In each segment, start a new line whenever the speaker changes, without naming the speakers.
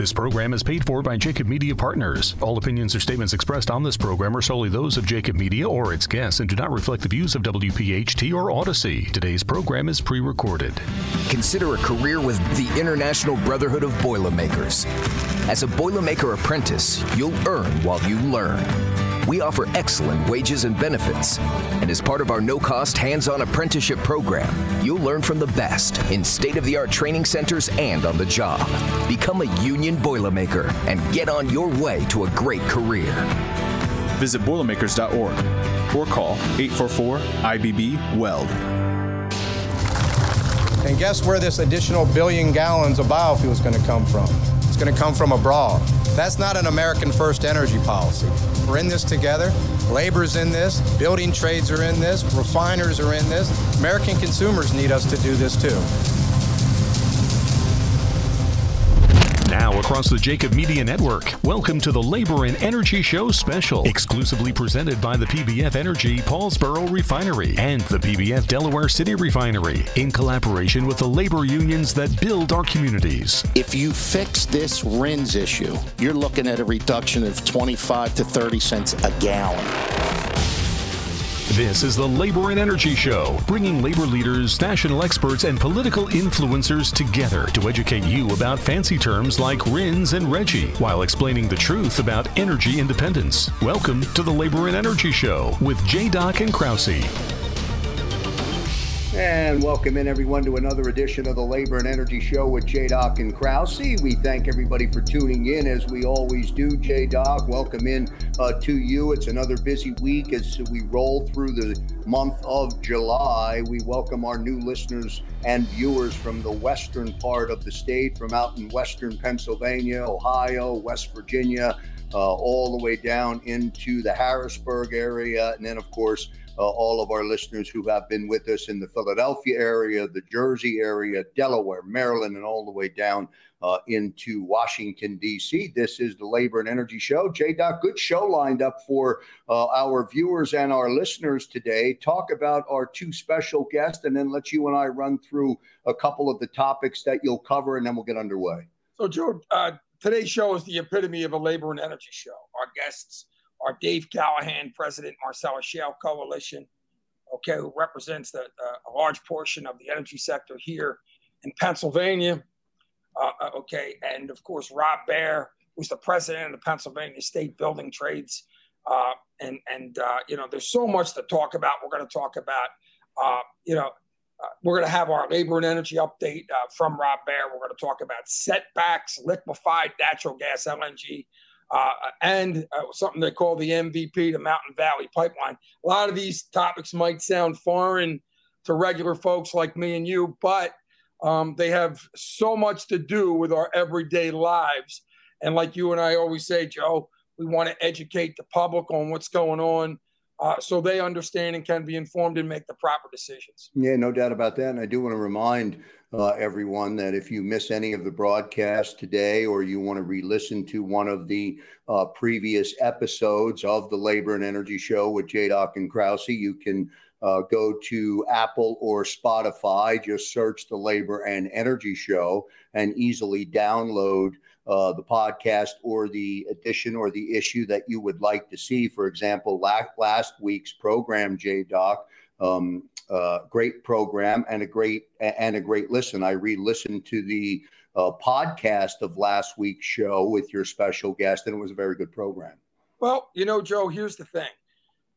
This program is paid for by Jacob Media Partners. All opinions or statements expressed on this program are solely those of Jacob Media or its guests and do not reflect the views of WPHT or Odyssey. Today's program is pre recorded.
Consider a career with the International Brotherhood of Boilermakers. As a Boilermaker apprentice, you'll earn while you learn. We offer excellent wages and benefits. And as part of our no cost hands on apprenticeship program, you'll learn from the best in state of the art training centers and on the job. Become a union Boilermaker and get on your way to a great career.
Visit Boilermakers.org or call 844 IBB WELD.
And guess where this additional billion gallons of biofuel is going to come from? Going to come from abroad. That's not an American first energy policy. We're in this together. Labor's in this. Building trades are in this. Refiners are in this. American consumers need us to do this too.
Now, across the Jacob Media Network, welcome to the Labor and Energy Show special, exclusively presented by the PBF Energy Paulsboro Refinery and the PBF Delaware City Refinery, in collaboration with the labor unions that build our communities.
If you fix this RINs issue, you're looking at a reduction of 25 to 30 cents a gallon.
This is the Labor and Energy Show, bringing labor leaders, national experts, and political influencers together to educate you about fancy terms like RINs and Reggie while explaining the truth about energy independence. Welcome to the Labor and Energy Show with J. Doc and Krause.
And welcome in everyone to another edition of the Labor and Energy Show with J. Doc and Krause. We thank everybody for tuning in as we always do. J. Doc, welcome in uh, to you. It's another busy week as we roll through the month of July. We welcome our new listeners and viewers from the western part of the state, from out in western Pennsylvania, Ohio, West Virginia, uh, all the way down into the Harrisburg area, and then, of course, uh, all of our listeners who have been with us in the Philadelphia area, the Jersey area, Delaware, Maryland, and all the way down uh, into Washington, D.C. This is the Labor and Energy Show. J. Doc, good show lined up for uh, our viewers and our listeners today. Talk about our two special guests, and then let you and I run through a couple of the topics that you'll cover, and then we'll get underway.
So, Joe, uh, today's show is the epitome of a labor and energy show. Our guests are Dave Callahan, President Marcellus Shale Coalition, okay, who represents the, uh, a large portion of the energy sector here in Pennsylvania. Uh, uh, okay, and of course Rob Bair, who's the president of the Pennsylvania State Building Trades. Uh, and and uh, you know, there's so much to talk about. We're going to talk about, uh, you know, we're going to have our labor and energy update from Rob Bair. We're going to talk about setbacks, liquefied natural gas, LNG uh, and uh, something they call the MVP, the Mountain Valley Pipeline. A lot of these topics might sound foreign to regular folks like me and you, but um, they have so much to do with our everyday lives. And like you and I always say, Joe, we want to educate the public on what's going on uh, so they understand and can be informed and make the proper decisions.
Yeah, no doubt about that. And I do want to remind uh, everyone that if you miss any of the broadcast today or you want to re listen to one of the uh, previous episodes of the Labor and Energy Show with J. Doc and Krause, you can. Uh, go to Apple or Spotify, just search the Labor and Energy Show and easily download uh, the podcast or the edition or the issue that you would like to see. For example, last, last week's program, J Doc, um, uh, great program and a great and a great listen. I re-listened to the uh, podcast of last week's show with your special guest, and it was a very good program.
Well, you know, Joe, here's the thing.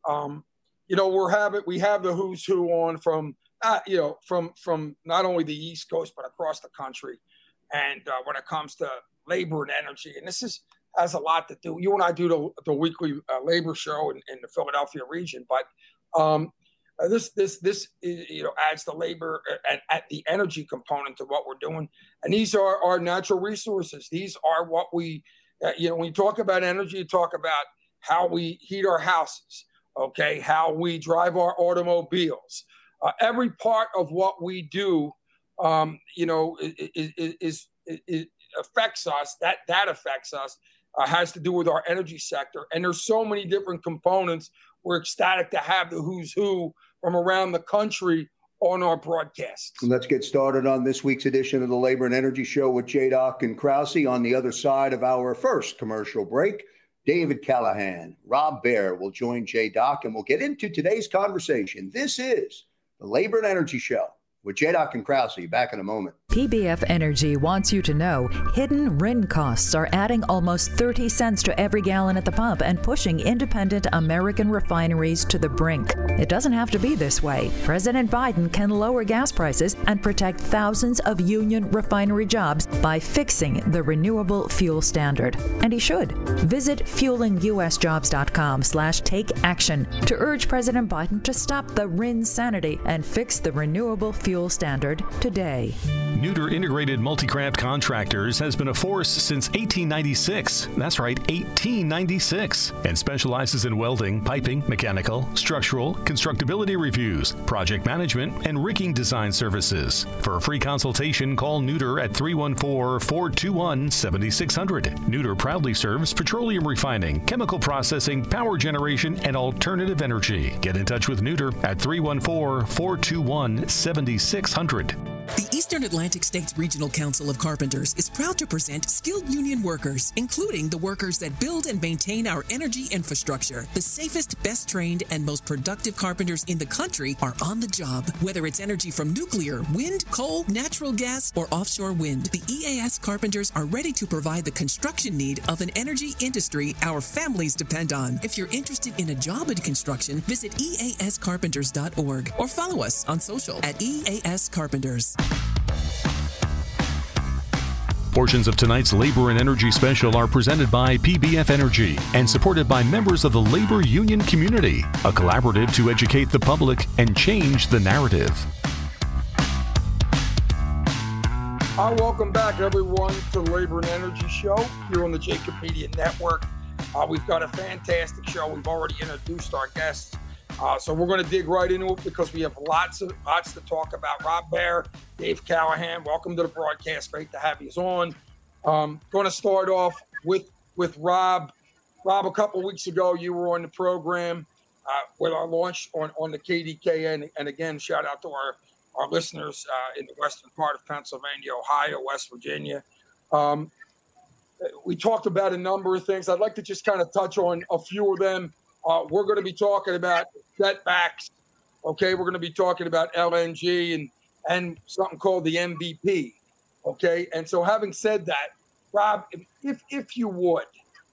Um, you know, we're having we have the who's who on from uh, you know from from not only the East Coast but across the country, and uh, when it comes to labor and energy. And this is has a lot to do. You and I do the, the weekly uh, labor show in, in, the Philadelphia region, but um, uh, this this this you know adds the labor and at the energy component to what we're doing. And these are our natural resources. These are what we uh, you know when you talk about energy, you talk about how we heat our houses, okay, how we drive our automobiles. Uh, every part of what we do, um, you know, is, is, is, affects us, that that affects us, uh, has to do with our energy sector. And there's so many different components. We're ecstatic to have the who's who from around the country on our broadcast.
Let's get started on this week's edition of the Labor and Energy Show with J. Doc and Krause. On the other side of our first commercial break, David Callahan, Rob Bair will join J. Doc, and we'll get into today's conversation. This is the Labor and Energy Show with J. Doc and Krause. Back in a moment.
PBF Energy wants you to know hidden RIN costs are adding almost 30 cents to every gallon at the pump and pushing independent American refineries to the brink. It doesn't have to be this way. President Biden can lower gas prices and protect thousands of union refinery jobs by fixing the renewable fuel standard. And he should. Visit fuelingusjobs.com slash take action to urge President Biden to stop the RIN sanity and fix the renewable fuel standard today.
Nooter Integrated Multicraft Contractors has been a force since 1896. That's right, 1896. And specializes in welding, piping, mechanical, structural, constructability reviews, project management, and rigging design services. For a free consultation, call Nooter at 314 421 7600. Nooter proudly serves petroleum refining, chemical processing, power generation, and alternative energy. Get in touch with Nooter at 314 421 7600.
The Eastern Atlantic States Regional Council of Carpenters is proud to present skilled union workers, including the workers that build and maintain our energy infrastructure. The safest, best trained, and most productive carpenters in the country are on the job. Whether it's energy from nuclear, wind, coal, natural gas, or offshore wind, the EAS carpenters are ready to provide the construction need of an energy industry our families depend on. If you're interested in a job in construction, visit eascarpenters.org or follow us on social at EAS Carpenters.
Portions of tonight's Labor and Energy Special are presented by PBF Energy and supported by members of the labor union community, a collaborative to educate the public and change the narrative.
Hi, welcome back, everyone, to Labor and Energy Show here on the Jacob Media Network. Uh, we've got a fantastic show. We've already introduced our guests. Uh, so we're going to dig right into it because we have lots of lots to talk about. Rob Bair, Dave Callahan, welcome to the broadcast. Great to have you on. Um, going to start off with with Rob. Rob, a couple weeks ago, you were on the program uh, with our launch on, on the KDK, and, and again, shout out to our our listeners uh, in the western part of Pennsylvania, Ohio, West Virginia. Um, we talked about a number of things. I'd like to just kind of touch on a few of them. Uh, we're going to be talking about setbacks. Okay, we're going to be talking about LNG and and something called the MVP. Okay, and so having said that, Rob, if if you would,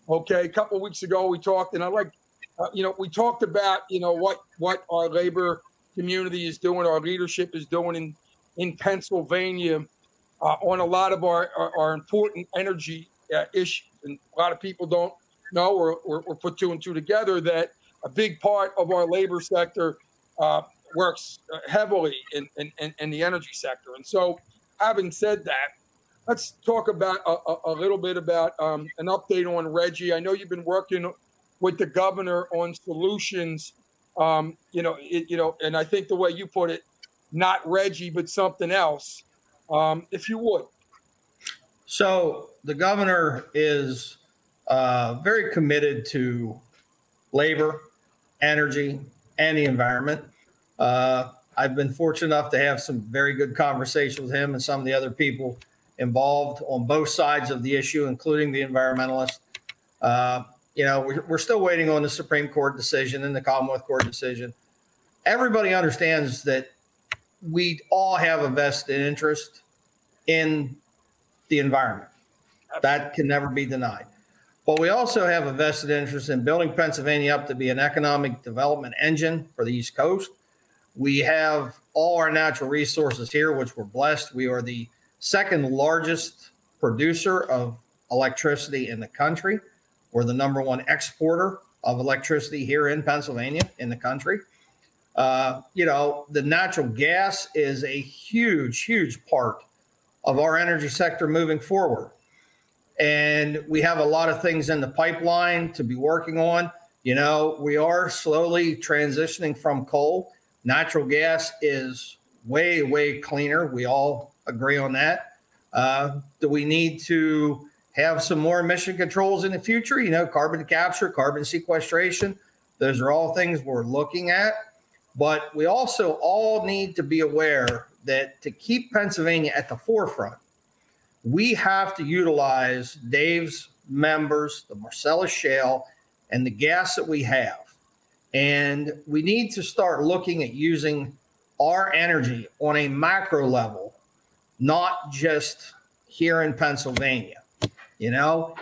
okay, a couple of weeks ago we talked, and I like, uh, you know, we talked about you know what what our labor community is doing, our leadership is doing in in Pennsylvania uh, on a lot of our our, our important energy uh, issues, and a lot of people don't or, or, or put two and two together that a big part of our labor sector uh, works heavily in, in, in, the energy sector. And so, having said that, let's talk about a, a little bit about um, an update on Reggie. I know you've been working with the governor on solutions. Um, you know, it, you know, and I think the way you put it, not Reggie, but something else. Um, if you would.
So the governor is uh, very committed to labor energy, and the environment. Uh, I've been fortunate enough to have some very good conversations with him and some of the other people involved on both sides of the issue, including the environmentalists. Uh, you know, we're, we're still waiting on the Supreme Court decision and the Commonwealth Court decision. Everybody understands that we all have a vested interest in the environment. That can never be denied. But we also have a vested interest in building Pennsylvania up to be an economic development engine for the East Coast. We have all our natural resources here, which we're blessed. We are the second largest producer of electricity in the country. We're the number one exporter of electricity here in Pennsylvania, in the country. Uh, you know, the natural gas is a huge, huge part of our energy sector moving forward and we have a lot of things in the pipeline to be working on. You know, we are slowly transitioning from coal. Natural gas is way, way cleaner. We all agree on that. Uh, do we need to have some more emission controls in the future? You know, carbon capture, carbon sequestration. Those are all things we're looking at. But we also all need to be aware that to keep Pennsylvania at the forefront, we have to utilize Dave's members, the Marcellus Shale, and the gas that we have. And we need to start looking at using our energy on a macro level, not just here in Pennsylvania. You know,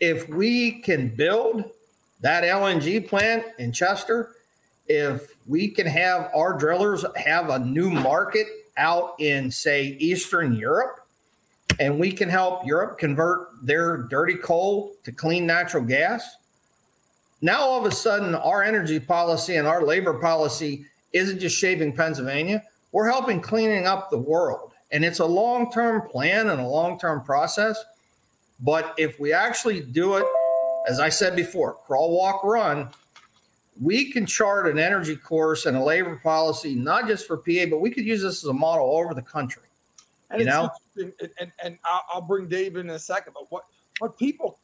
if we can build that LNG plant in Chester, if we can have our drillers have a new market out in, say, Eastern Europe, and we can help Europe convert their dirty coal to clean natural gas. Now, all of a sudden, our energy policy and our labor policy isn't just shaping Pennsylvania, we're helping cleaning up the world. And it's a long term plan and a long term process. But if we actually do it, as I said before, crawl, walk, run, we can chart an energy course and a labor policy, not just for PA, but we could use this as a model over the country.
And
you know,
and, and, and I'll, I'll bring Dave in, in a second. But what what people,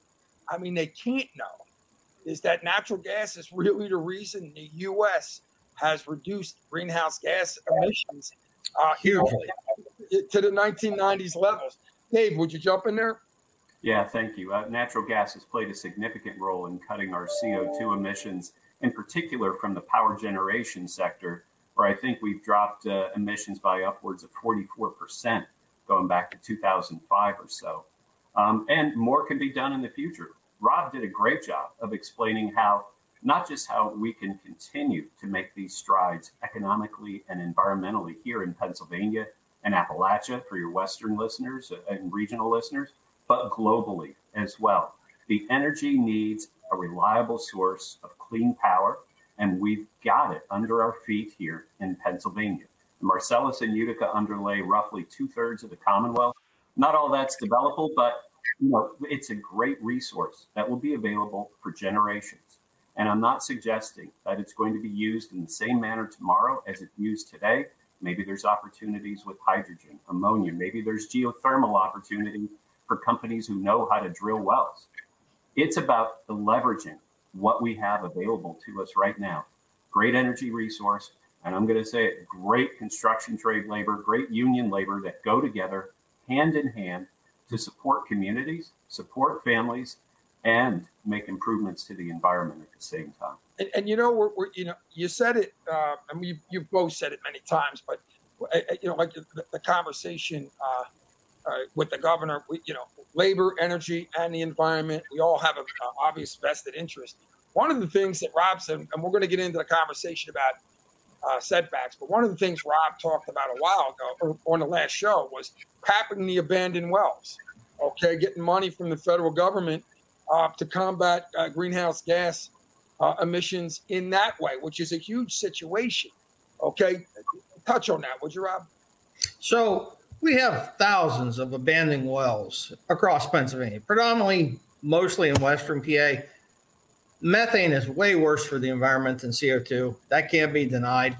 I mean, they can't know is that natural gas is really the reason the U.S. has reduced greenhouse gas emissions uh,
hugely
to the 1990s levels. Dave, would you jump in there?
Yeah, thank you. Uh, natural gas has played a significant role in cutting our CO2 emissions, in particular from the power generation sector, where I think we've dropped uh, emissions by upwards of 44 percent going back to 2005 or so. Um, and more can be done in the future. Rob did a great job of explaining how not just how we can continue to make these strides economically and environmentally here in Pennsylvania and Appalachia for your Western listeners and regional listeners, but globally as well. The energy needs a reliable source of clean power, and we've got it under our feet here in Pennsylvania. Marcellus and Utica underlay roughly two thirds of the Commonwealth. Not all that's developable, but you know, it's a great resource that will be available for generations. And I'm not suggesting that it's going to be used in the same manner tomorrow as it's used today. Maybe there's opportunities with hydrogen, ammonia. Maybe there's geothermal opportunity for companies who know how to drill wells. It's about the leveraging what we have available to us right now. Great energy resource, and I'm going to say it, great construction trade labor, great union labor that go together hand in hand to support communities, support families, and make improvements to the environment at the same time.
And, and you know, we're, we're, you know, you said it, uh, I mean, you, you've both said it many times, but uh, uh, you know, like the, the conversation uh, uh, with the governor, we, you know, labor, energy, and the environment, we all have an obvious vested interest. One of the things that Rob said, and we're going to get into the conversation about uh, setbacks. But one of the things Rob talked about a while ago, on the last show, was capping the abandoned wells. Okay, getting money from the federal government uh, to combat uh, greenhouse gas uh, emissions in that way, which is a huge situation. Okay, touch on that, would you, Rob?
So we have thousands of abandoned wells across Pennsylvania, predominantly mostly in Western PA methane is way worse for the environment than CO2. That can't be denied.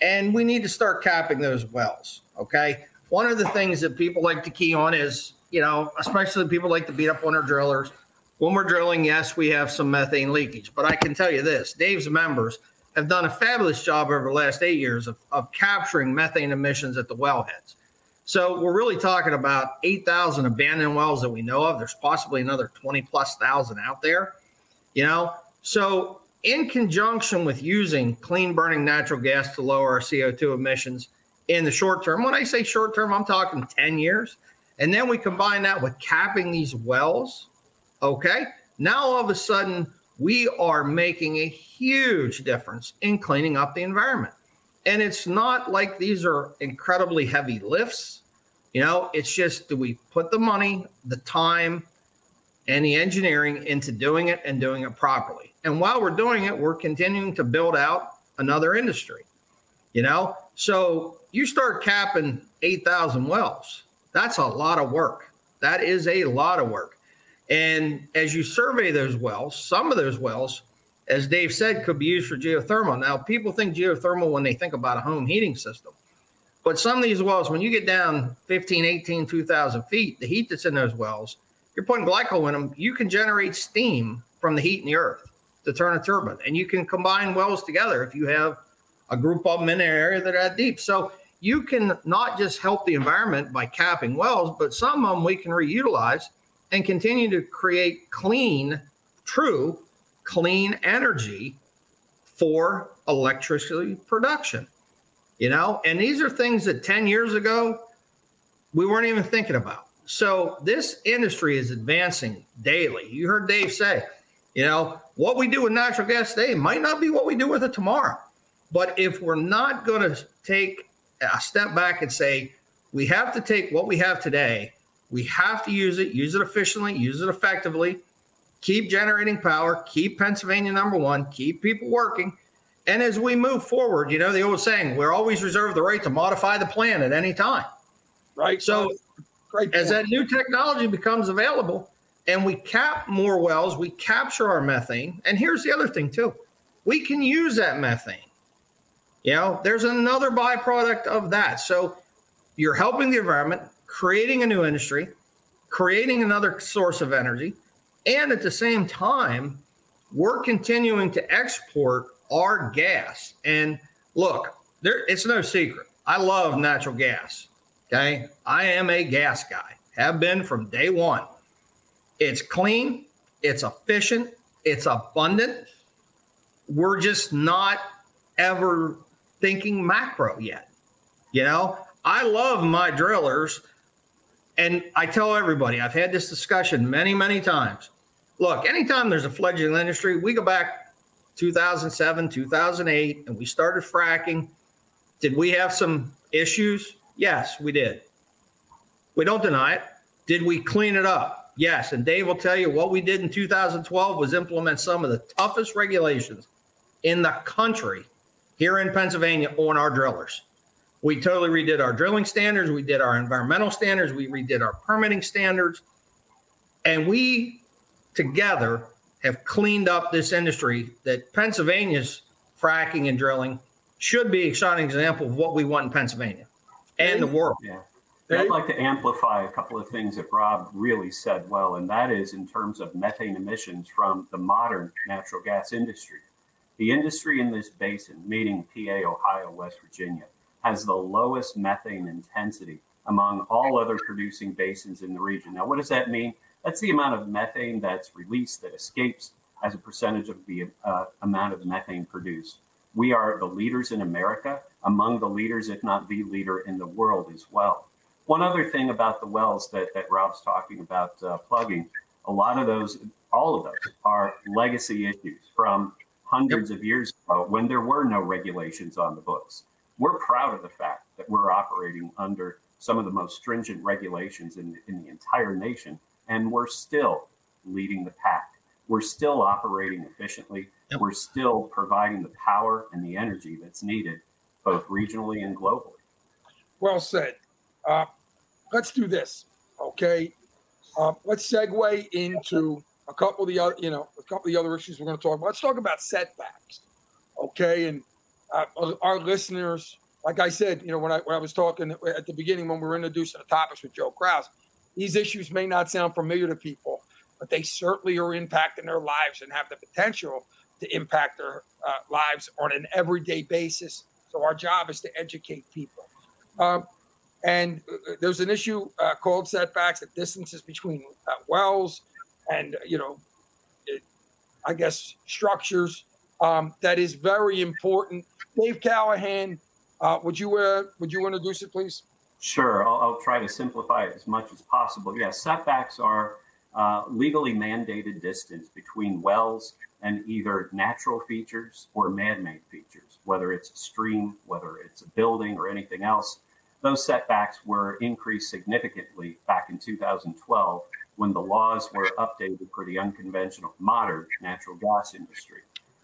And we need to start capping those wells. Okay. One of the things that people like to key on is, you know, especially people like to beat up on our drillers. When we're drilling, yes, we have some methane leakage, but I can tell you this Dave's members have done a fabulous job over the last eight years of, of capturing methane emissions at the wellheads. So we're really talking about 8,000 abandoned wells that we know of. There's possibly another 20 plus thousand out there you know, so in conjunction with using clean burning natural gas to lower our CO2 emissions in the short term, when I say short term, I'm talking 10 years. And then we combine that with capping these wells. Okay. Now all of a sudden, we are making a huge difference in cleaning up the environment. And it's not like these are incredibly heavy lifts. You know, it's just do we put the money, the time, and the engineering into doing it and doing it properly. And while we're doing it, we're continuing to build out another industry. You know, so you start capping 8,000 wells. That's a lot of work. That is a lot of work. And as you survey those wells, some of those wells, as Dave said, could be used for geothermal. Now, people think geothermal when they think about a home heating system. But some of these wells, when you get down 15, 18, 2,000 feet, the heat that's in those wells you're putting glycol in them, you can generate steam from the heat in the earth to turn a turbine. And you can combine wells together if you have a group of them in an area that are that deep. So you can not just help the environment by capping wells, but some of them we can reutilize and continue to create clean, true, clean energy for electricity production. You know, and these are things that 10 years ago we weren't even thinking about. So this industry is advancing daily. You heard Dave say, you know, what we do with natural gas today might not be what we do with it tomorrow. But if we're not going to take a step back and say, we have to take what we have today, we have to use it, use it efficiently, use it effectively, keep generating power, keep Pennsylvania number one, keep people working. And as we move forward, you know, the old saying, we're always reserved the right to modify the plan at any time.
Right.
So,
Great
as that new technology becomes available and we cap more wells, we capture our methane. And here's the other thing, too we can use that methane. You know, there's another byproduct of that. So, you're helping the environment, creating a new industry, creating another source of energy. And at the same time, we're continuing to export our gas. And look, there it's no secret. I love natural gas. Okay. I am a gas guy, have been from day one. It's clean, it's efficient, it's abundant. We're just not ever thinking macro yet. You know, I love my drillers. And I tell everybody, I've had this discussion many, many times. Look, anytime there's a fledgling industry, we go back 2007, 2008, and we started fracking. Did we have some issues? Yes, we did. We don't deny it. Did we clean it up? Yes. And Dave will tell you what we did in 2012 was implement some of the toughest regulations in the country here in Pennsylvania on our drillers. We totally redid our drilling standards. We did our environmental standards. We redid our permitting standards. And we together have cleaned up this industry that Pennsylvania's fracking and drilling should be a shining example of what we want in Pennsylvania and the world.
Yeah. I'd like to amplify a couple of things that Rob really said well, and that is in terms of methane emissions from the modern natural gas industry. The industry in this basin, meaning PA, Ohio, West Virginia, has the lowest methane intensity among all other producing basins in the region. Now, what does that mean? That's the amount of methane that's released that escapes as a percentage of the uh, amount of methane produced. We are the leaders in America, among the leaders, if not the leader in the world as well. One other thing about the wells that, that Rob's talking about uh, plugging, a lot of those, all of those are legacy issues from hundreds of years ago when there were no regulations on the books. We're proud of the fact that we're operating under some of the most stringent regulations in, in the entire nation, and we're still leading the pack. We're still operating efficiently. Yep. We're still providing the power and the energy that's needed, both regionally and globally.
Well said. Uh, let's do this, okay? Uh, let's segue into a couple of the other, you know, a couple of the other issues we're going to talk about. Let's talk about setbacks, okay? And uh, our listeners, like I said, you know, when I when I was talking at the beginning when we were introducing the topics with Joe Kraus, these issues may not sound familiar to people, but they certainly are impacting their lives and have the potential to impact their uh, lives on an everyday basis. So our job is to educate people. Um, and uh, there's an issue uh, called setbacks, the distances between uh, wells and, you know, it, I guess structures um, that is very important. Dave Callahan, uh, would you uh, would you introduce it, please?
Sure, I'll, I'll, try to simplify it as much as possible. Yes, setbacks are uh, legally mandated distance between wells and either natural features or man-made features, whether it's a stream, whether it's a building, or anything else those setbacks were increased significantly back in 2012 when the laws were updated for the unconventional modern natural gas industry.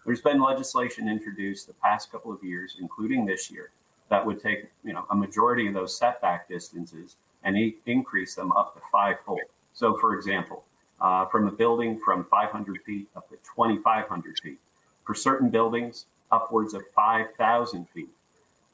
There's been legislation introduced the past couple of years, including this year, that would take you know a majority of those setback distances and e- increase them up to fivefold. So, for example, uh, from a building from 500 feet up to 2,500 feet. For certain buildings, upwards of 5,000 feet.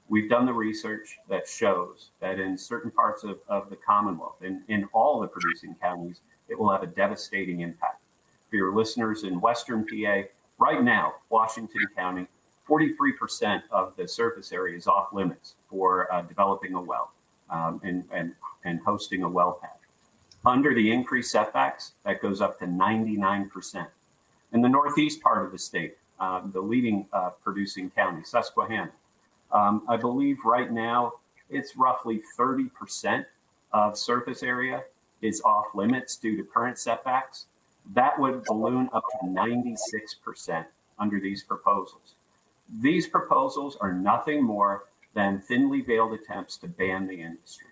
We've done the research that shows that in certain parts of, of the Commonwealth, in, in all the producing counties, it will have a devastating impact. For your listeners in Western PA, right now, Washington County, 43% of the surface area is off limits for uh, developing a well um, and, and, and hosting a well pad. Under the increased setbacks, that goes up to 99%. In the northeast part of the state, uh, the leading uh, producing county, Susquehanna, um, I believe right now it's roughly 30% of surface area is off limits due to current setbacks. That would balloon up to 96% under these proposals. These proposals are nothing more than thinly veiled attempts to ban the industry.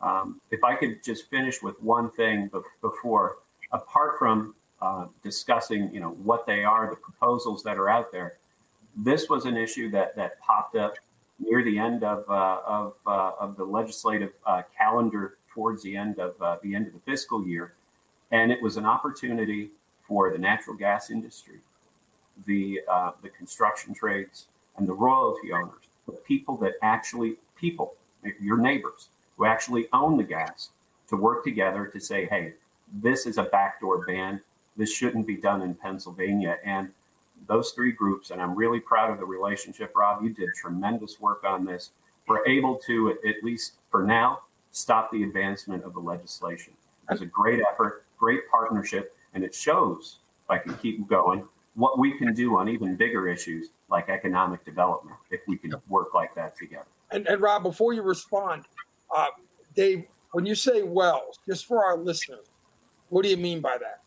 Um, if I could just finish with one thing before, apart from uh, discussing, you know, what they are, the proposals that are out there, this was an issue that that popped up near the end of uh, of, uh, of the legislative uh, calendar, towards the end of uh, the end of the fiscal year, and it was an opportunity for the natural gas industry, the uh, the construction trades, and the royalty owners, the people that actually people, your neighbors who actually own the gas, to work together to say, hey, this is a backdoor ban. This shouldn't be done in Pennsylvania, and those three groups, and I'm really proud of the relationship. Rob, you did tremendous work on this. We're able to, at least for now, stop the advancement of the legislation. It was a great effort, great partnership, and it shows, if I can keep going, what we can do on even bigger issues like economic development if we can work like that together.
And, and Rob, before you respond, uh, Dave, when you say wells, just for our listeners, what do you mean by that?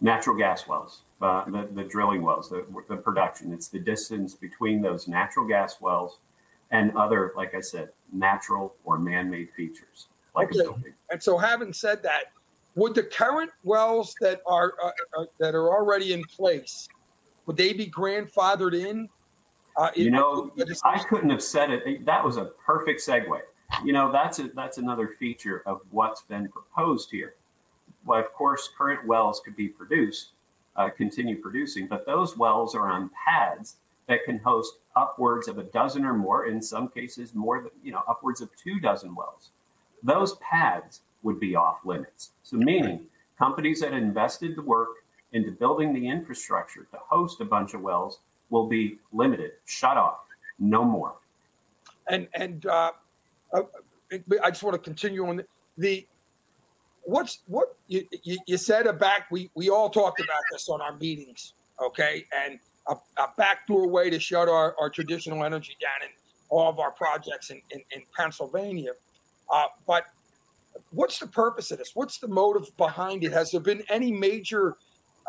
Natural gas wells uh, the, the drilling wells, the, the production. It's the distance between those natural gas wells and other, like I said, natural or man-made features, like okay.
And so, having said that, would the current wells that are uh, uh, that are already in place would they be grandfathered in?
Uh, you know, I couldn't have said it. That was a perfect segue. You know, that's a, that's another feature of what's been proposed here. Well, of course, current wells could be produced, uh, continue producing. But those wells are on pads that can host upwards of a dozen or more, in some cases, more than, you know, upwards of two dozen wells. Those pads would be off limits. So, meaning companies that invested the work into building the infrastructure to host a bunch of wells will be limited, shut off, no more.
And, and, uh, I just want to continue on the, the what's what you, you, you said a back we we all talked about this on our meetings okay? And a, a backdoor way to shut our, our traditional energy down in all of our projects in, in, in pennsylvania uh, but what's the purpose of this? What's the motive behind it? Has there been any major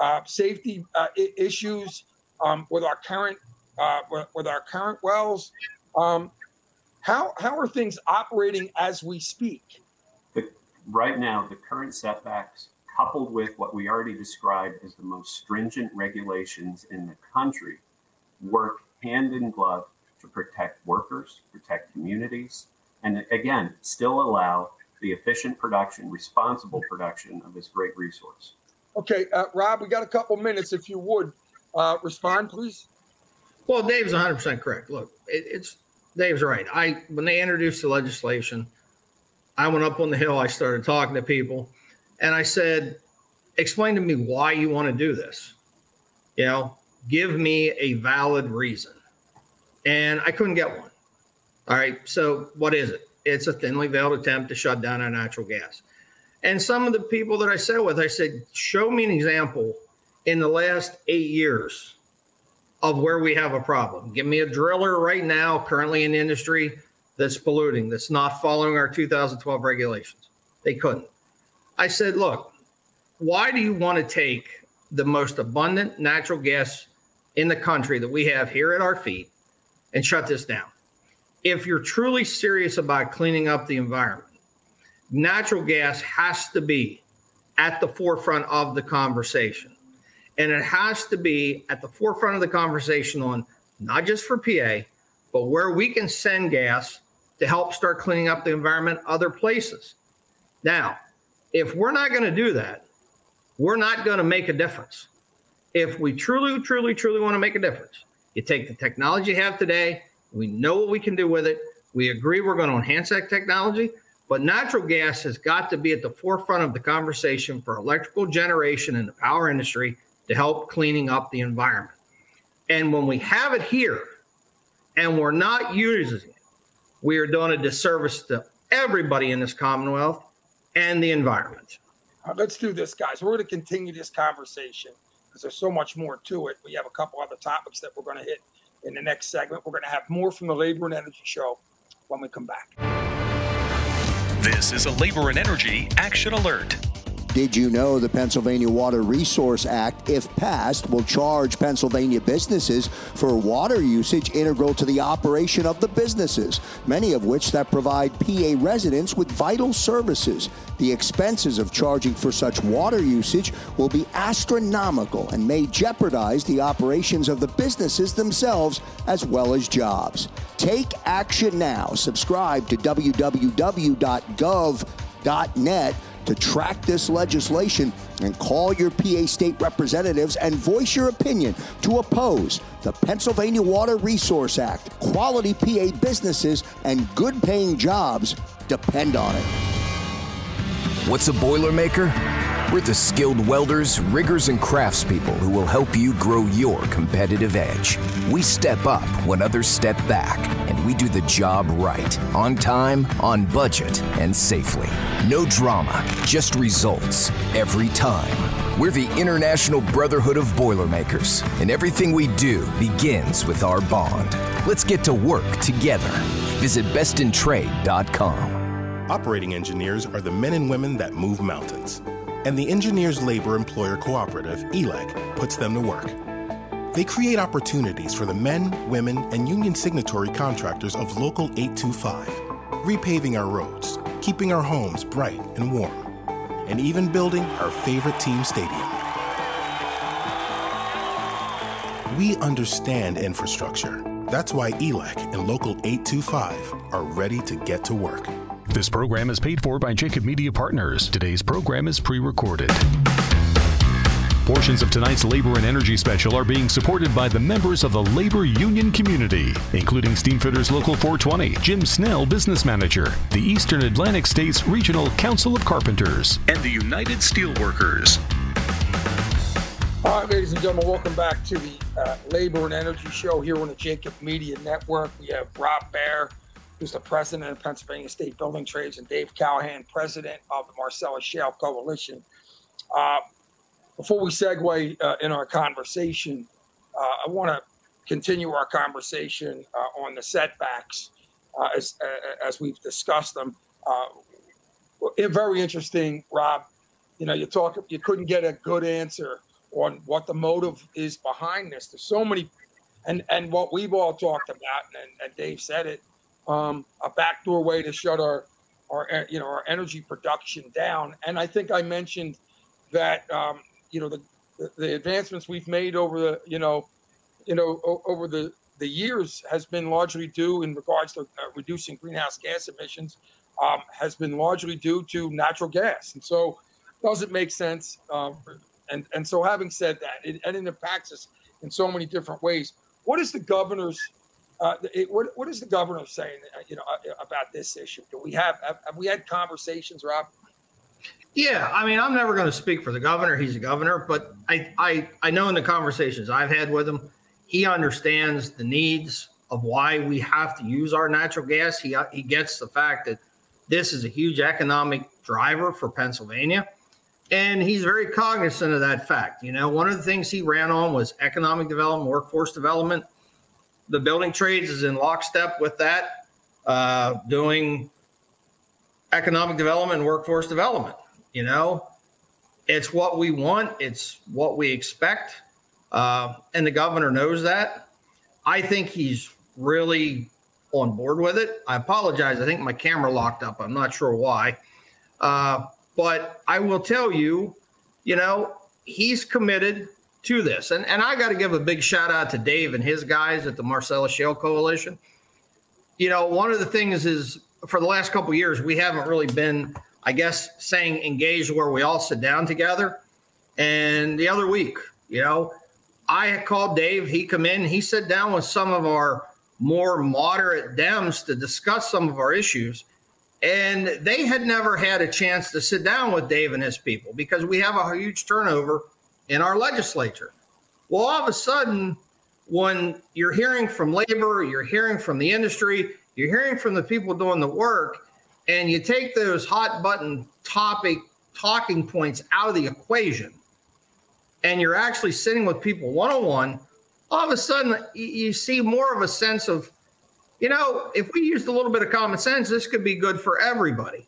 uh, safety uh, I- issues um, with our current uh, with, with, our current wells? Um, how how are things operating as we speak
right now, the current setbacks, coupled with what we already described as the most stringent regulations in the country, work hand in glove to protect workers, protect communities, and again, still allow the efficient production, responsible production of this great resource.
Okay, uh, Rob, we got a couple minutes. If you would uh, respond, please.
Well, Dave's 100 percent correct. Look, it, it's Dave's right. I when they introduced the legislation, I went up on the hill, I started talking to people, and I said, explain to me why you want to do this. You know, give me a valid reason. And I couldn't get one. All right. So what is it? It's a thinly veiled attempt to shut down our natural gas. And some of the people that I sat with, I said, show me an example in the last eight years of where we have a problem. Give me a driller right now, currently in industry, that's polluting, that's not following our 2012 regulations. They couldn't. I said, look, why do you want to take the most abundant natural gas in the country that we have here at our feet and shut this down? If you're truly serious about cleaning up the environment, natural gas has to be at the forefront of the conversation. And it has to be at the forefront of the conversation on not just for PA, but where we can send gas to help start cleaning up the environment other places. Now, if we're not going to do that, we're not going to make a difference. If we truly, truly, truly want to make a difference, you take the technology you have today, we know what we can do with it. We agree we're going to enhance that technology, but natural gas has got to be at the forefront of the conversation for electrical generation in the power industry to help cleaning up the environment. And when we have it here, and we're not using it, we are doing a disservice to everybody in this Commonwealth and the environment.
Uh, let's do this, guys. We're going to continue this conversation because there's so much more to it. We have a couple other topics that we're going to hit in the next segment. We're going to have more from the Labor and Energy Show when we come back.
This is a Labor and Energy Action Alert.
Did you know the Pennsylvania Water Resource Act, if passed, will charge Pennsylvania businesses for water usage integral to the operation of the businesses, many of which that provide PA residents with vital services. The expenses of charging for such water usage will be astronomical and may jeopardize the operations of the businesses themselves as well as jobs. Take action now. Subscribe to www.gov.net to track this legislation and call your PA state representatives and voice your opinion to oppose the Pennsylvania Water Resource Act. Quality PA businesses and good paying jobs depend on it.
What's a Boilermaker? We're the skilled welders, riggers, and craftspeople who will help you grow your competitive edge. We step up when others step back, and we do the job right, on time, on budget, and safely. No drama, just results every time. We're the International Brotherhood of Boilermakers, and everything we do begins with our bond. Let's get to work together. Visit bestintrade.com.
Operating engineers are the men and women that move mountains. And the Engineers Labor Employer Cooperative, ELEC, puts them to work. They create opportunities for the men, women, and union signatory contractors of Local 825, repaving our roads, keeping our homes bright and warm, and even building our favorite team stadium. We understand infrastructure. That's why ELEC and Local 825 are ready to get to work.
This program is paid for by Jacob Media Partners. Today's program is pre recorded. Portions of tonight's labor and energy special are being supported by the members of the labor union community, including Steamfitters Local 420, Jim Snell, Business Manager, the Eastern Atlantic States Regional Council of Carpenters, and the United Steelworkers.
All right, ladies and gentlemen, welcome back to the uh, Labor and Energy Show here on the Jacob Media Network. We have Rob Bair, who's the president of Pennsylvania State Building Trades, and Dave Callahan, president of the Marcellus Shale Coalition. Uh, before we segue uh, in our conversation, uh, I want to continue our conversation uh, on the setbacks uh, as, as we've discussed them. very interesting, Rob. You know, you talk, you couldn't get a good answer on what the motive is behind this. There's so many, and and what we've all talked about, and, and Dave said it, um, a backdoor way to shut our our you know our energy production down. And I think I mentioned that um, you know the, the, the advancements we've made over the you know you know o- over the the years has been largely due in regards to uh, reducing greenhouse gas emissions um, has been largely due to natural gas. And so does it make sense? Um, and and so having said that, it, and it impacts us in so many different ways. What is the governor's uh, it, what, what is the governor saying, uh, you know, uh, about this issue? Do we have, have, have we had conversations, Rob?
Yeah, I mean, I'm never going to speak for the governor. He's a governor, but I, I, I know in the conversations I've had with him, he understands the needs of why we have to use our natural gas. He, he gets the fact that this is a huge economic driver for Pennsylvania. And he's very cognizant of that fact. You know, one of the things he ran on was economic development, workforce development the building trades is in lockstep with that, uh, doing economic development and workforce development. You know, it's what we want, it's what we expect. Uh, and the governor knows that. I think he's really on board with it. I apologize. I think my camera locked up. I'm not sure why. Uh, but I will tell you, you know, he's committed to this. And, and I got to give a big shout out to Dave and his guys at the Marcellus Shale Coalition. You know, one of the things is for the last couple years, we haven't really been, I guess, saying engaged where we all sit down together. And the other week, you know, I had called Dave. He come in. He sat down with some of our more moderate Dems to discuss some of our issues. And they had never had a chance to sit down with Dave and his people because we have a huge turnover in our legislature. Well, all of a sudden, when you're hearing from labor, you're hearing from the industry, you're hearing from the people doing the work, and you take those hot button topic talking points out of the equation, and you're actually sitting with people one on one, all of a sudden you see more of a sense of, you know, if we used a little bit of common sense, this could be good for everybody.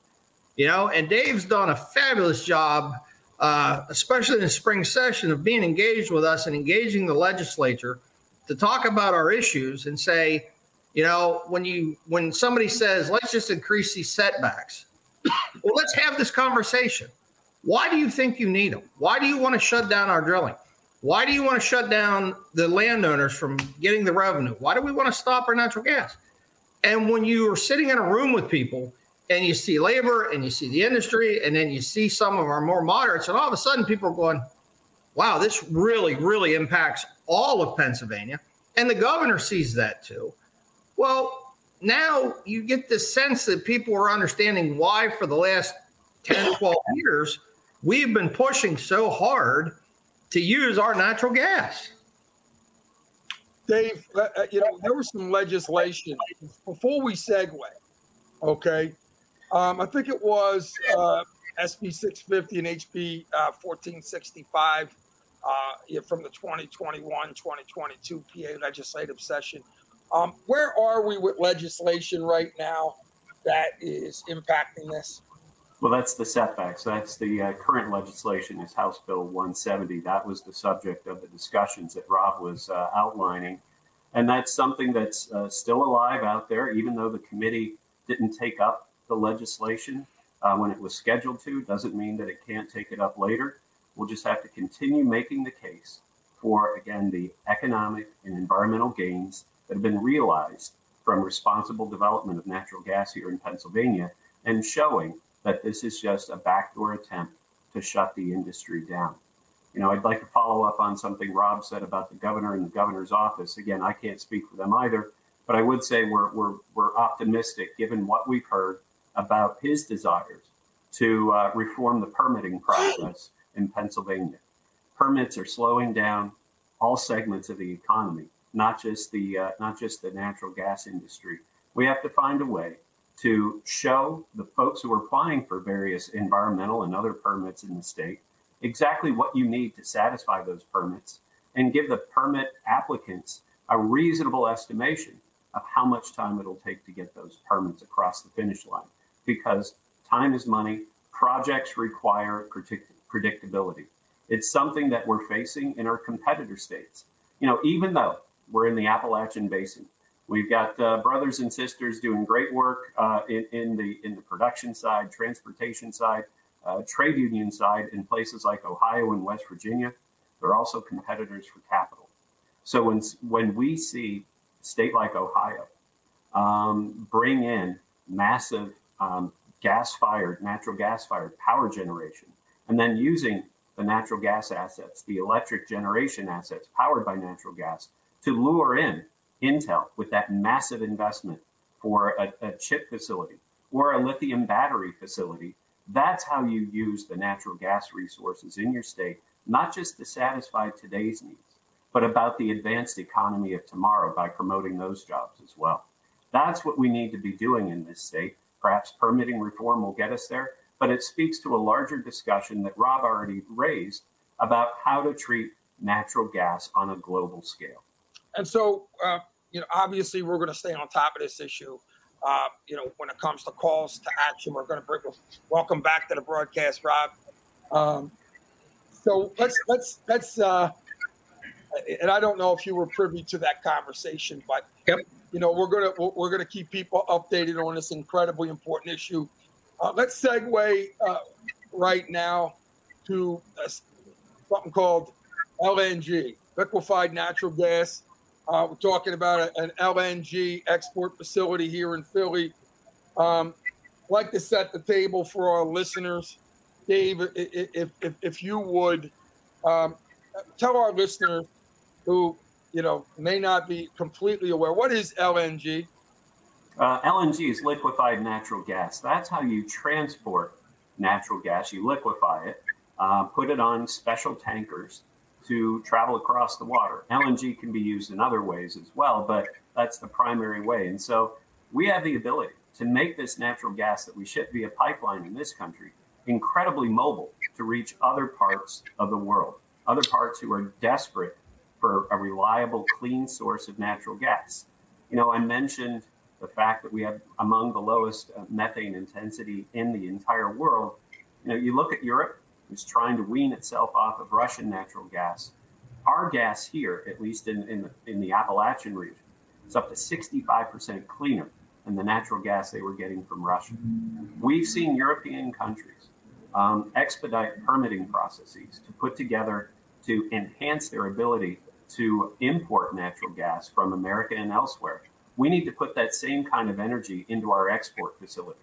You know, and Dave's done a fabulous job, uh, especially in the spring session, of being engaged with us and engaging the legislature to talk about our issues and say, you know, when you when somebody says, let's just increase these setbacks, well, let's have this conversation. Why do you think you need them? Why do you want to shut down our drilling? Why do you want to shut down the landowners from getting the revenue? Why do we want to stop our natural gas? And when you are sitting in a room with people and you see labor and you see the industry and then you see some of our more moderates, and all of a sudden people are going, wow, this really, really impacts all of Pennsylvania. And the governor sees that too. Well, now you get the sense that people are understanding why, for the last 10, 12 years, we've been pushing so hard to use our natural gas.
Dave, uh, uh you know, there was some legislation before we segue. Okay. Um, I think it was uh, SB 650 and HB uh, 1465 uh, from the 2021 2022 PA legislative session. Um, where are we with legislation right now that is impacting this?
Well, that's the setbacks. That's the uh, current legislation is House Bill 170. That was the subject of the discussions that Rob was uh, outlining. And that's something that's uh, still alive out there, even though the committee didn't take up the legislation uh, when it was scheduled to. Doesn't mean that it can't take it up later. We'll just have to continue making the case for, again, the economic and environmental gains that have been realized from responsible development of natural gas here in Pennsylvania and showing that this is just a backdoor attempt to shut the industry down. You know, I'd like to follow up on something Rob said about the governor and the governor's office. Again, I can't speak for them either, but I would say we're, we're, we're optimistic given what we've heard about his desires to uh, reform the permitting process in Pennsylvania. Permits are slowing down all segments of the economy, not just the uh, not just the natural gas industry. We have to find a way to show the folks who are applying for various environmental and other permits in the state exactly what you need to satisfy those permits and give the permit applicants a reasonable estimation of how much time it'll take to get those permits across the finish line because time is money projects require predict- predictability it's something that we're facing in our competitor states you know even though we're in the appalachian basin We've got uh, brothers and sisters doing great work uh, in, in, the in the production side, transportation side, uh, trade union side in places like Ohio and West Virginia. They're also competitors for capital. So when when we see state like Ohio um, bring in massive um, gas-fired, natural gas-fired power generation, and then using the natural gas assets, the electric generation assets powered by natural gas, to lure in Intel with that massive investment for a, a chip facility or a lithium battery facility. That's how you use the natural gas resources in your state, not just to satisfy today's needs, but about the advanced economy of tomorrow by promoting those jobs as well. That's what we need to be doing in this state. Perhaps permitting reform will get us there, but it speaks to a larger discussion that Rob already raised about how to treat natural gas on a global scale.
And so, uh, you know, obviously we're going to stay on top of this issue. Uh, you know, when it comes to calls to action, we're going to bring welcome back to the broadcast, Rob. Um, so let's let's let's. Uh, and I don't know if you were privy to that conversation, but
yep.
You know we're gonna we're gonna keep people updated on this incredibly important issue. Uh, let's segue uh, right now to uh, something called LNG, liquefied natural gas. Uh, we're talking about an LNG export facility here in Philly. Um, like to set the table for our listeners. Dave, if, if, if you would um, tell our listeners who you know may not be completely aware, what is LNG?
Uh, LNG is liquefied natural gas. That's how you transport natural gas. You liquefy it, uh, put it on special tankers, to travel across the water. LNG can be used in other ways as well, but that's the primary way. And so we have the ability to make this natural gas that we ship via pipeline in this country incredibly mobile to reach other parts of the world, other parts who are desperate for a reliable, clean source of natural gas. You know, I mentioned the fact that we have among the lowest uh, methane intensity in the entire world. You know, you look at Europe, who's trying to wean itself off of Russian natural gas. Our gas here, at least in, in, the, in the Appalachian region, is up to 65% cleaner than the natural gas they were getting from Russia. We've seen European countries um, expedite permitting processes to put together to enhance their ability to import natural gas from America and elsewhere. We need to put that same kind of energy into our export facilities.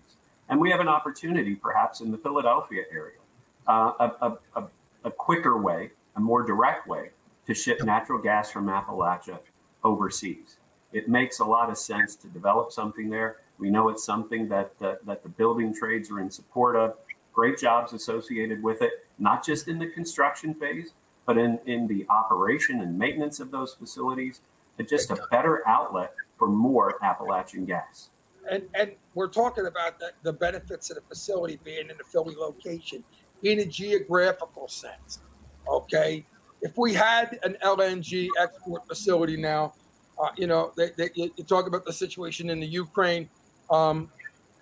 And we have an opportunity, perhaps in the Philadelphia area, uh, a, a, a quicker way, a more direct way to ship natural gas from Appalachia overseas. It makes a lot of sense to develop something there. We know it's something that, that, that the building trades are in support of. Great jobs associated with it, not just in the construction phase, but in, in the operation and maintenance of those facilities, and just a better outlet for more Appalachian gas.
And, and we're talking about the, the benefits of the facility being in the Philly location in a geographical sense. Okay. If we had an LNG export facility now, uh, you know, they, they, you talk about the situation in the Ukraine, um,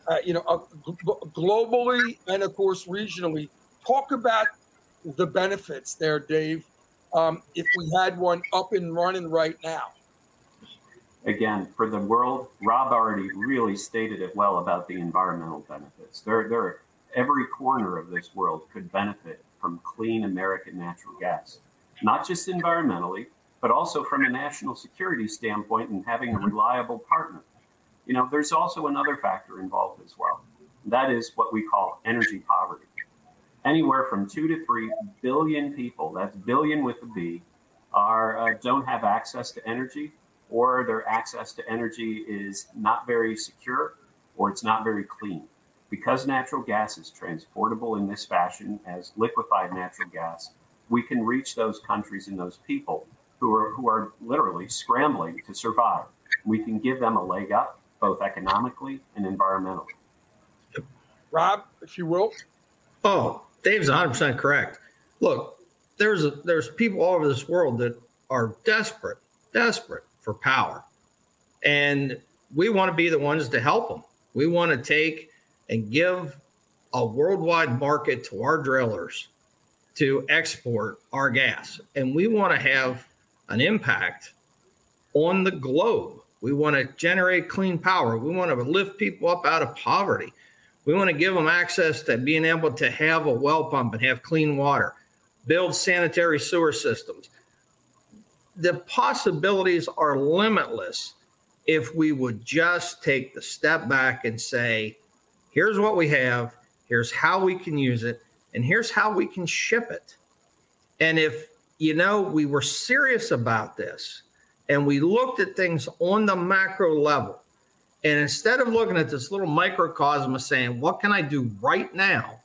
uh, you know, uh, globally and of course regionally. Talk about the benefits there, Dave, um, if we had one up and running right now?
Again, for the world, Rob already really stated it well about the environmental benefits. There, there, every corner of this world could benefit from clean American natural gas, not just environmentally, but also from a national security standpoint and having a reliable partner. You know, there's also another factor involved as well. That is what we call energy poverty anywhere from two to three billion people, that's billion with a B, are uh, don't have access to energy, or their access to energy is not very secure, or it's not very clean. Because natural gas is transportable in this fashion as liquefied natural gas, we can reach those countries and those people who are who are literally scrambling to survive. We can give them a leg up, both economically and environmentally.
Rob, if you will.
Oh, Dave's 100 percent correct. Look, there's a, there's people all over this world that are desperate, desperate for power, and we want to be the ones to help them. We want to take and give a worldwide market to our drillers to export our gas, and we want to have an impact on the globe. We want to generate clean power. We want to lift people up out of poverty. We want to give them access to being able to have a well pump and have clean water, build sanitary sewer systems. The possibilities are limitless if we would just take the step back and say, here's what we have, here's how we can use it, and here's how we can ship it. And if, you know, we were serious about this and we looked at things on the macro level, and instead of looking at this little microcosm of saying, what can I do right now?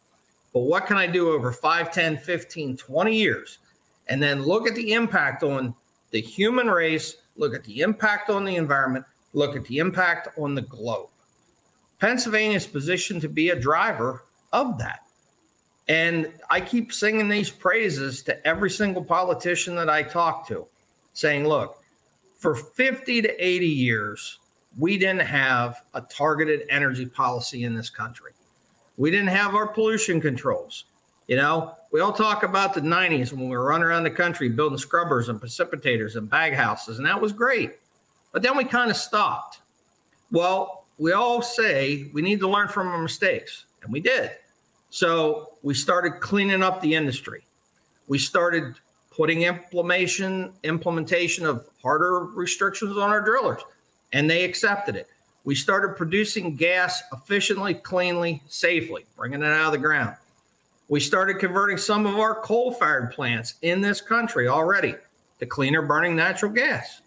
But what can I do over 5, 10, 15, 20 years? And then look at the impact on the human race, look at the impact on the environment, look at the impact on the globe. Pennsylvania is positioned to be a driver of that. And I keep singing these praises to every single politician that I talk to, saying, look, for 50 to 80 years, we didn't have a targeted energy policy in this country. We didn't have our pollution controls. You know, we all talk about the 90s when we were running around the country building scrubbers and precipitators and bag houses, and that was great. But then we kind of stopped. Well, we all say we need to learn from our mistakes, and we did. So we started cleaning up the industry. We started putting implementation implementation of harder restrictions on our drillers and they accepted it. We started producing gas efficiently, cleanly, safely, bringing it out of the ground. We started converting some of our coal fired plants in this country already to cleaner burning natural gas.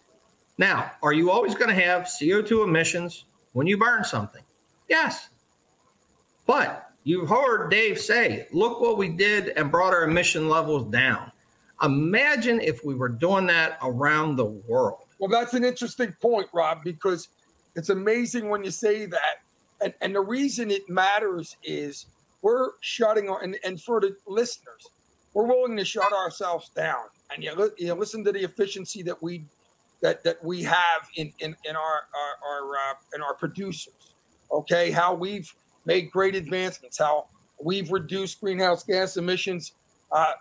Now, are you always going to have CO2 emissions when you burn something? Yes. But you've heard Dave say, look what we did and brought our emission levels down. Imagine if we were doing that around the world.
Well, that's an interesting point, Rob, because it's amazing when you say that. And, and the reason it matters is we're shutting our, and, and for the listeners, we're willing to shut ourselves down. And you, you listen to the efficiency that we that that we have in in, in our our, our uh, in our producers. Okay, how we've made great advancements, how we've reduced greenhouse gas emissions. Uh,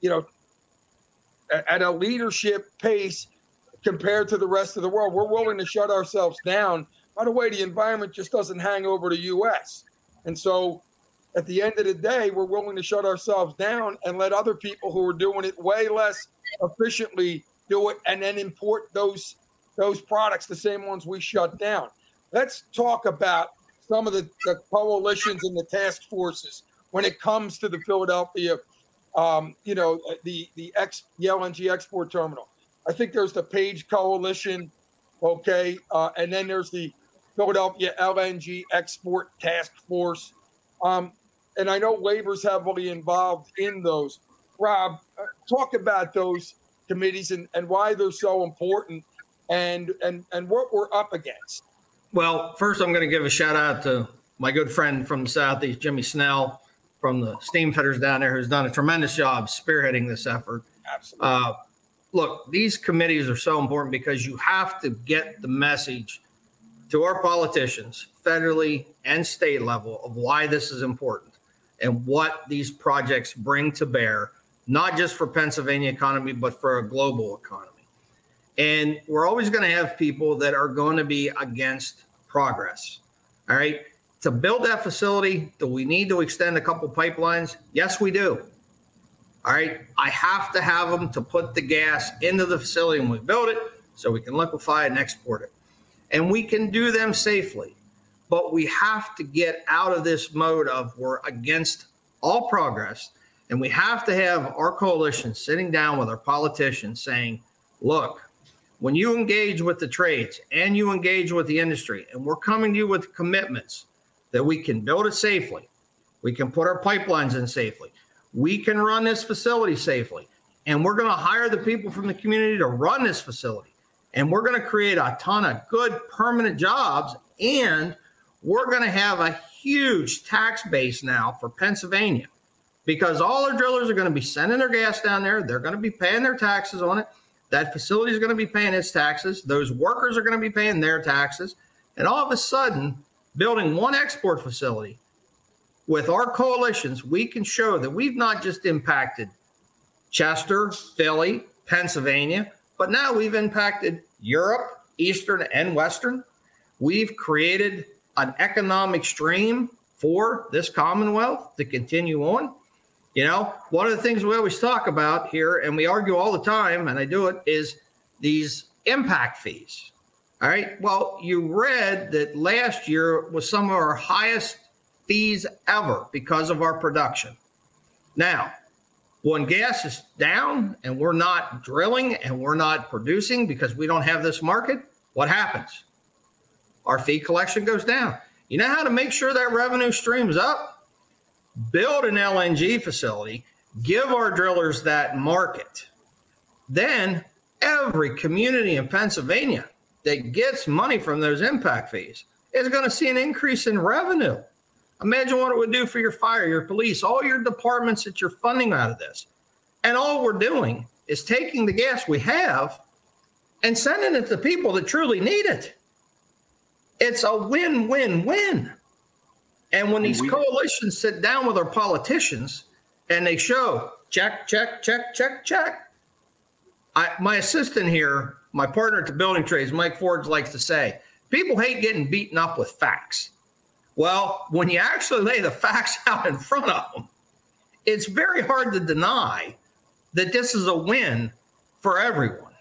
you know, at, at a leadership pace compared to the rest of the world. We're willing to shut ourselves down. By the way, the environment just doesn't hang over the U.S. And so at the end of the day, we're willing to shut ourselves down and let other people who are doing it way less efficiently do it and then import those those products, the same ones we shut down. Let's talk about some of the, the coalitions and the task forces when it comes to the Philadelphia, um, you know, the the, ex, the LNG export terminal. I think there's the Page Coalition, okay, uh, and then there's the Philadelphia LNG Export Task Force. Um, and I know labor's heavily involved in those. Rob, uh, talk about those committees and, and why they're so important and, and, and what we're up against.
Well, first, I'm going to give a shout out to my good friend from the Southeast, Jimmy Snell from the steam fitters down there, who's done a tremendous job spearheading this effort.
Absolutely.
Uh, look, these committees are so important because you have to get the message to our politicians, federally and state level, of why this is important and what these projects bring to bear, not just for Pennsylvania economy, but for a global economy. And we're always going to have people that are going to be against progress. All right. To build that facility, do we need to extend a couple pipelines? Yes, we do. All right. I have to have them to put the gas into the facility when we build it so we can liquefy and export it. And we can do them safely. But we have to get out of this mode of we're against all progress. And we have to have our coalition sitting down with our politicians saying, look, when you engage with the trades and you engage with the industry, and we're coming to you with commitments that we can build it safely, we can put our pipelines in safely, we can run this facility safely. And we're going to hire the people from the community to run this facility. And we're going to create a ton of good permanent jobs. And we're going to have a huge tax base now for Pennsylvania because all our drillers are going to be sending their gas down there. They're going to be paying their taxes on it. That facility is going to be paying its taxes. Those workers are going to be paying their taxes. And all of a sudden, building one export facility with our coalitions, we can show that we've not just impacted Chester, Philly, Pennsylvania, but now we've impacted Europe, Eastern, and Western. We've created an economic stream for this Commonwealth to continue on. You know, one of the things we always talk about here, and we argue all the time, and I do it, is these impact fees. All right. Well, you read that last year was some of our highest fees ever because of our production. Now, when gas is down and we're not drilling and we're not producing because we don't have this market, what happens? Our fee collection goes down. You know how to make sure that revenue streams up? Build an LNG facility, give our drillers that market. Then every community in Pennsylvania that gets money from those impact fees is going to see an increase in revenue. Imagine what it would do for your fire, your police, all your departments that you're funding out of this. And all we're doing is taking the gas we have and sending it to people that truly need it. It's a win win win. And when these coalitions sit down with our politicians and they show check, check, check, check, check. I, my assistant here, my partner at the building trades, Mike Ford, likes to say, people hate getting beaten up with facts. Well, when you actually lay the facts out in front of them, it's very hard to deny that this is a win for everyone.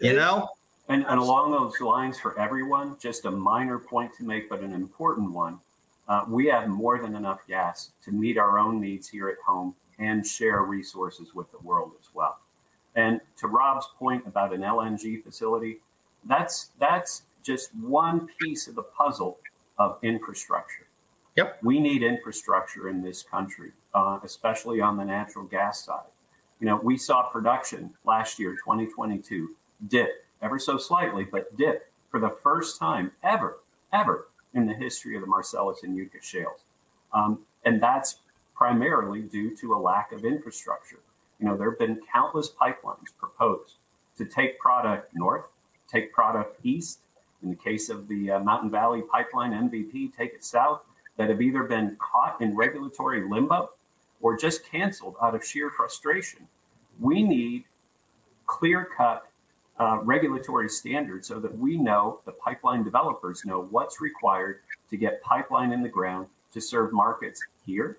You know?
And, and along those lines, for everyone, just a minor point to make, but an important one. Uh, we have more than enough gas to meet our own needs here at home and share resources with the world as well. And to Rob's point about an LNG facility, that's that's just one piece of the puzzle of infrastructure.
Yep.
We need infrastructure in this country, uh, especially on the natural gas side. You know, we saw production last year, 2022, dip ever so slightly, but dip for the first time ever, ever in the history of the Marcellus and Utica shales. Um, and that's primarily due to a lack of infrastructure. You know, there have been countless pipelines proposed to take product north, take product east. In the case of the uh, Mountain Valley Pipeline MVP, take it south, that have either been caught in regulatory limbo or just canceled out of sheer frustration. We need clear cut uh, regulatory standards so that we know, the pipeline developers know what's required to get pipeline in the ground to serve markets here,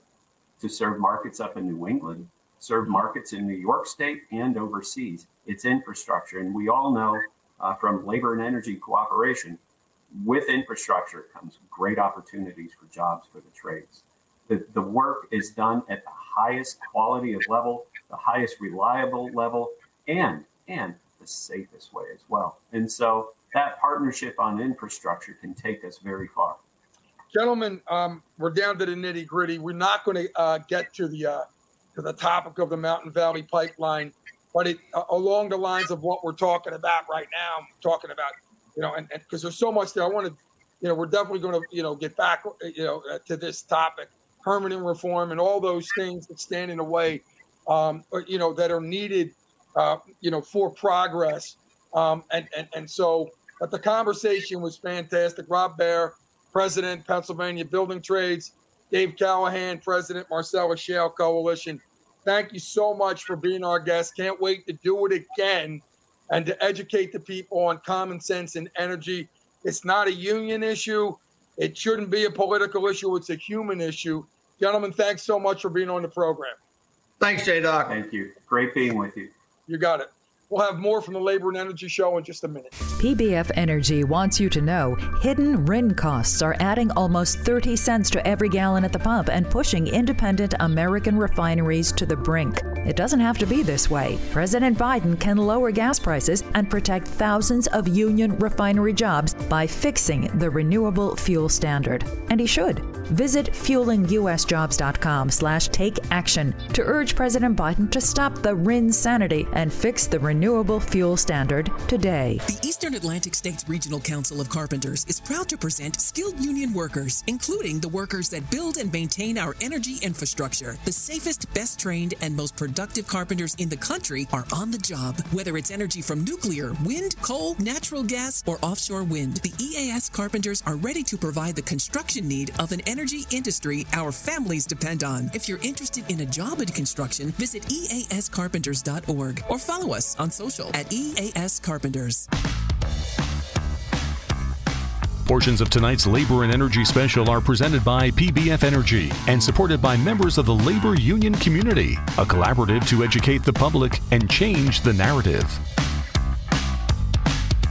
to serve markets up in New England, serve markets in New York State and overseas. It's infrastructure. And we all know uh, from labor and energy cooperation, with infrastructure comes great opportunities for jobs for the trades. The, the work is done at the highest quality of level, the highest reliable level, and and the safest way as well. And so that partnership on infrastructure can take us very far.
Gentlemen, um, we're down to the nitty gritty. We're not going to uh, get to the uh, to the topic of the Mountain Valley Pipeline, but it, uh, along the lines of what we're talking about right now, I'm talking about you know, and because there's so much there, I want to, you know, we're definitely going to you know get back you know uh, to this topic, permanent reform, and all those things that stand in the way, um, you know, that are needed uh, you know, for progress. Um, and, and, and so, but the conversation was fantastic. Rob Bair, President, Pennsylvania Building Trades, Dave Callahan, President, Marcellus Shale Coalition. Thank you so much for being our guest. Can't wait to do it again and to educate the people on common sense and energy. It's not a union issue. It shouldn't be a political issue. It's a human issue. Gentlemen, thanks so much for being on the program.
Thanks, J Doc.
Thank you. Great being with you.
You got it. We'll have more from the Labor and Energy Show in just a minute.
PBF Energy wants you to know hidden RIN costs are adding almost 30 cents to every gallon at the pump and pushing independent American refineries to the brink. It doesn't have to be this way. President Biden can lower gas prices and protect thousands of union refinery jobs by fixing the renewable fuel standard. And he should. Visit fuelingusjobs.com slash take action to urge President Biden to stop the RIN sanity and fix the renewable fuel standard today.
The Eastern Atlantic States Regional Council of Carpenters is proud to present skilled union workers, including the workers that build and maintain our energy infrastructure. The safest, best trained, and most productive carpenters in the country are on the job. Whether it's energy from nuclear, wind, coal, natural gas, or offshore wind, the EAS carpenters are ready to provide the construction need of an energy industry our families depend on. If you're interested in a job in construction, visit eascarpenters.org or follow us on social at eascarpenters.
Portions of tonight's Labor and Energy Special are presented by PBF Energy and supported by members of the labor union community, a collaborative to educate the public and change the narrative.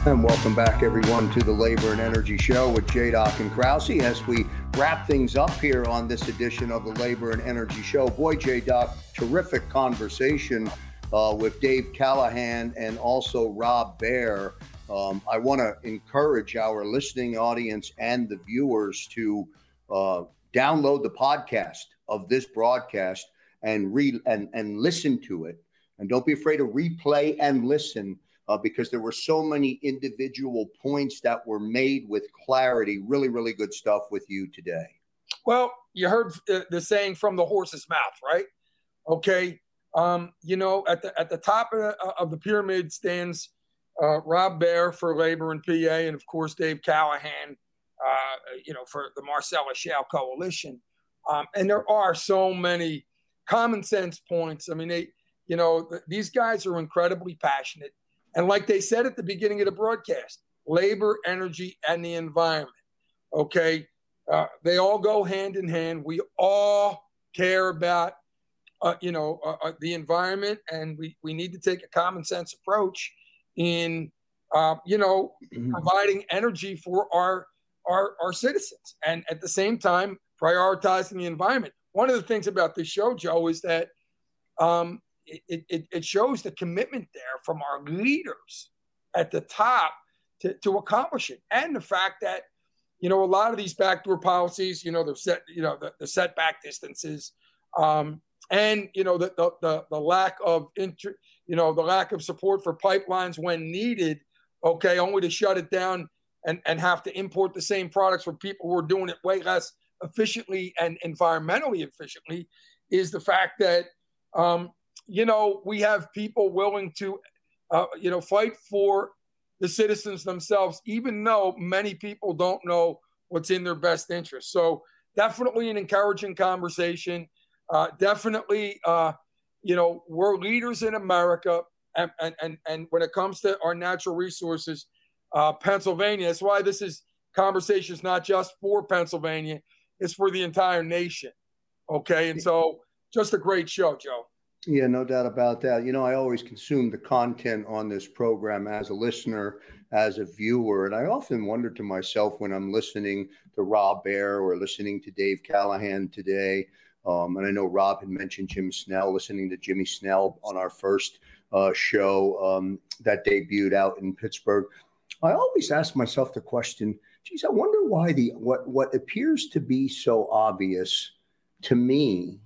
And welcome back, everyone, to the Labor and Energy Show with J. Doc and Krause as we wrap things up here on this edition of the Labor and Energy Show. Boy, J. Doc, terrific conversation uh, with Dave Callahan and also Rob Bair. Um, I want to encourage our listening audience and the viewers to uh, download the podcast of this broadcast and read and, and listen to it. And don't be afraid to replay and listen uh, because there were so many individual points that were made with clarity. Really, really good stuff with you today.
Well, you heard uh, the saying from the horse's mouth, right? Okay. Um, you know, at the at the top of the, uh, of the pyramid stands uh, Rob Bair for Labor and PA, and of course Dave Callahan, uh, you know, for the Marcellus Shale Coalition. Um, and there are so many common sense points. I mean, they, you know, th- these guys are incredibly passionate. And like they said at the beginning of the broadcast, labor, energy, and the environment. Okay. Uh, they all go hand in hand. We all care about, uh, you know, uh, uh the environment, and we, we need to take a common sense approach in, uh, you know, mm-hmm. providing energy for our, our our citizens, and at the same time prioritizing the environment. One of the things about this show, Joe, is that um, it, it, it shows the commitment there from our leaders at the top to, to accomplish it. And the fact that, you know, a lot of these backdoor policies, you know, they're set, you know, the, the setback distances, um, and you know the, the the, the lack of inter, you know the lack of support for pipelines when needed. Okay, only to shut it down and and have to import the same products for people who are doing it way less efficiently and environmentally efficiently is the fact that um, you know we have people willing to uh, you know fight for the citizens themselves, even though many people don't know what's in their best interest. So definitely an encouraging conversation. Uh, definitely, uh, you know, we're leaders in America, and, and and when it comes to our natural resources, uh, Pennsylvania. That's why this is conversation is not just for Pennsylvania; it's for the entire nation. Okay, and so just a great show, Joe.
Yeah, no doubt about that. You know, I always consume the content on this program as a listener, as a viewer. And I often wonder to myself when I'm listening to Rob Bair or listening to Dave Callahan today. Um, and I know Rob had mentioned Jim Snell, listening to Jimmy Snell on our first uh, show um, that debuted out in Pittsburgh. I always ask myself the question, geez, I wonder why the what what appears to be so obvious to me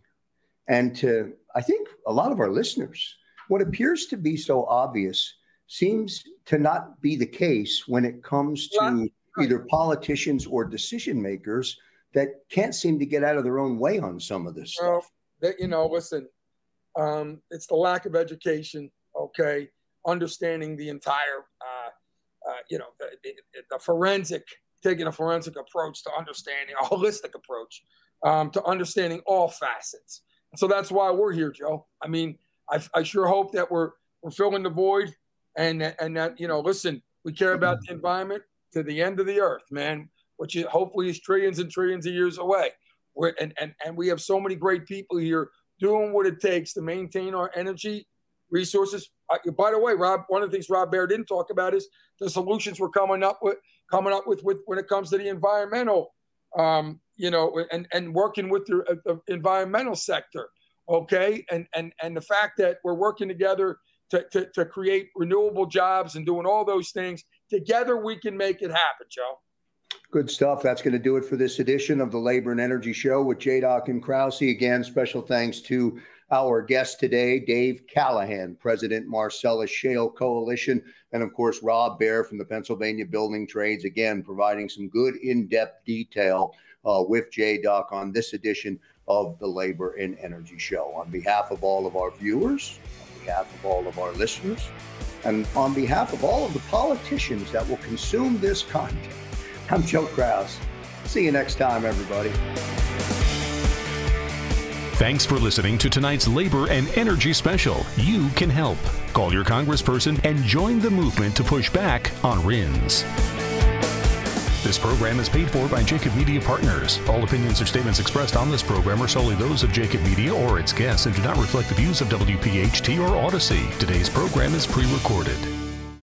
and to I think a lot of our listeners, what appears to be so obvious seems to not be the case when it comes to either politicians or decision makers that can't seem to get out of their own way on some of this well, stuff.
That, you know, listen, um, it's the lack of education, okay, understanding the entire, uh, uh, you know, the, the, the, forensic, taking a forensic approach to understanding, a holistic approach um, to understanding all facets. So that's why we're here, Joe. I mean, I, I sure hope that we're we're filling the void, and and that you know, listen, we care about the environment to the end of the earth, man. Which is, hopefully is trillions and trillions of years away. We're, and and and we have so many great people here doing what it takes to maintain our energy resources. Uh, by the way, Rob, one of the things Rob Bair didn't talk about is the solutions we're coming up with, coming up with, with when it comes to the environmental um, you know, and, and working with the, uh, the, environmental sector, okay, and and and the fact that we're working together to, to, to create renewable jobs and doing all those things together, we can make it happen, Joe.
Good stuff. That's going to do it for this edition of the Labor and Energy Show with J. Doc and Krause. Again, special thanks to our guest today, Dave Callahan, President Marcellus Shale Coalition, and of course, Rob Bair from the Pennsylvania Building Trades, again, providing some good in depth detail uh, with Doc on this edition of the Labor and Energy Show. On behalf of all of our viewers, on behalf of all of our listeners, and on behalf of all of the politicians that will consume this content, I'm Joe Krause. See you next time, everybody.
Thanks for listening to tonight's Labor and Energy Special. You can help. Call your congressperson and join the movement to push back on RINs. This program is paid for by Jacob Media Partners. All opinions or statements expressed on this program are solely those of Jacob Media or its guests and do not reflect the views of WPHT or Audacy. Today's program is pre recorded.